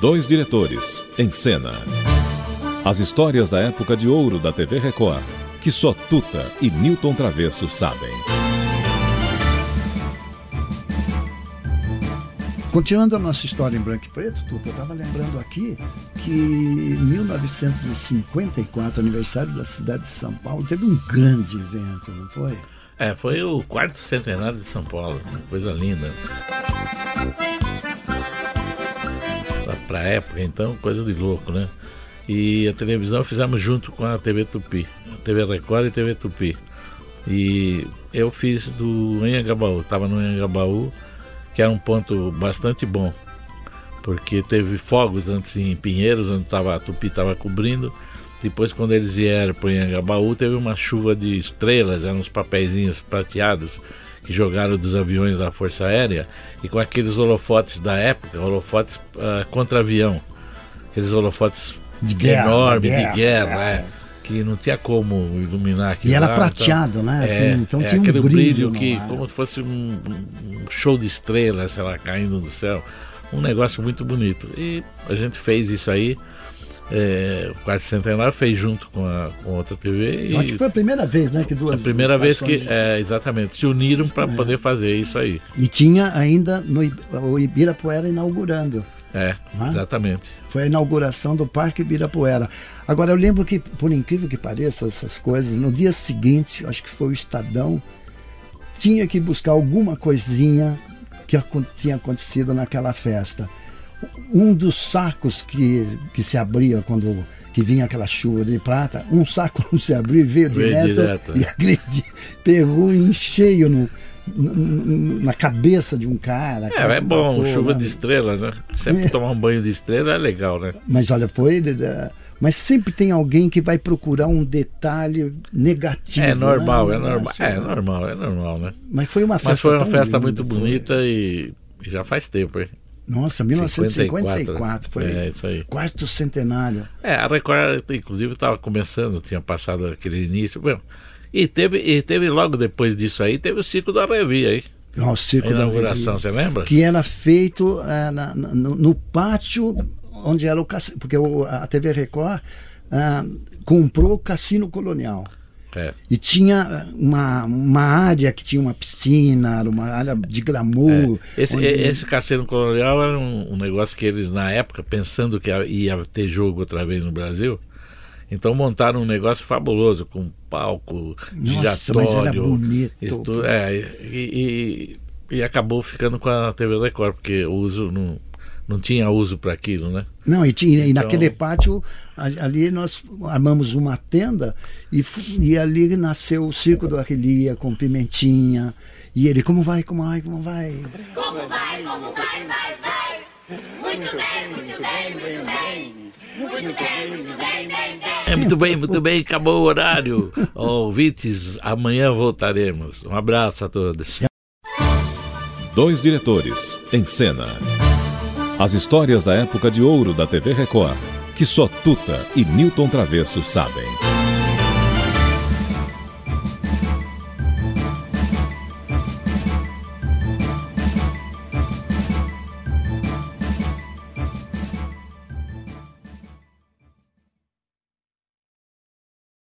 Dois diretores, em cena. As histórias da época de ouro da TV Record, que só Tuta e Newton Travesso sabem. Continuando a nossa história em branco e preto, Tuta, eu estava lembrando aqui que em 1954, aniversário da cidade de São Paulo, teve um grande evento, não foi? É, foi o quarto centenário de São Paulo, uma coisa linda. Para a época, então, coisa de louco, né? E a televisão fizemos junto com a TV Tupi, a TV Record e TV Tupi. E eu fiz do Anhangabaú, estava no Anhangabaú, que era um ponto bastante bom, porque teve fogos antes em Pinheiros, onde tava, a Tupi estava cobrindo, depois, quando eles vieram para o Anhangabaú, teve uma chuva de estrelas, eram uns papeizinhos prateados que jogaram dos aviões da Força Aérea e com aqueles holofotes da época, holofotes uh, contra avião, aqueles holofotes de guerra, enormes de guerra, de guerra é. que não tinha como iluminar aquilo. E era lá, então prateado, então, né? É, então é, tinha aquele um brilho, brilho que, como se fosse um, um show de estrelas, sei lá, caindo do céu. Um negócio muito bonito. E a gente fez isso aí é, o quarto centenário fez junto com, a, com outra TV. Acho que foi a primeira vez, né? Que duas A primeira vez que, é, exatamente, se uniram para é. poder fazer isso aí. E tinha ainda no, o Ibirapuera inaugurando. É, é, exatamente. Foi a inauguração do Parque Ibirapuera. Agora, eu lembro que, por incrível que pareça, essas coisas, no dia seguinte, acho que foi o Estadão, tinha que buscar alguma coisinha que tinha acontecido naquela festa um dos sacos que, que se abria quando que vinha aquela chuva de prata, um saco não se abriu e veio, veio direto, direto, e agredi, pegou em cheio no, na cabeça de um cara. É, é bom, chuva né? de estrelas, né? Sempre é. tomar um banho de estrela é legal, né? Mas olha, foi. Mas sempre tem alguém que vai procurar um detalhe negativo. É normal, né? é normal. É normal, é normal, né? Mas foi uma festa. Mas foi uma festa muito bonita e já faz tempo, hein? Nossa, 1954 foi é, isso aí. quarto centenário. É, a Record, inclusive, estava começando, tinha passado aquele início. Bom, e teve, e teve logo depois disso aí, teve o Circo da Revi aí. Nossa, o Circo a inauguração, você lembra? Que era feito é, na, no, no, pátio onde era o cassino, porque o, a TV Record é, comprou o Cassino Colonial. É. E tinha uma, uma área que tinha uma piscina, uma área de glamour. É. Esse, onde... esse Cassino Colonial era um, um, negócio que eles, na época, pensando que ia ter jogo outra vez no Brasil, então montaram um negócio fabuloso, com palco, Nossa, giratório. Mas era bonito. Estu... É, e, e, e, acabou ficando com a TV Record, porque o uso não, não tinha uso para aquilo, né? Não, e, tinha, então... e naquele pátio, ali nós armamos uma tenda e, e ali nasceu o Circo do Arrelia com Pimentinha. E ele, como vai, como vai, como vai? Como vai, como vai, vai, vai? Muito bem, muito bem, bem, bem. Muito bem, muito bem, bem, bem. É muito bem, muito bem, acabou o horário. Ouvintes, amanhã voltaremos. Um abraço a todos. Dois diretores, em cena. As histórias da época de ouro da TV Record, que só Tuta e Newton Travesso sabem.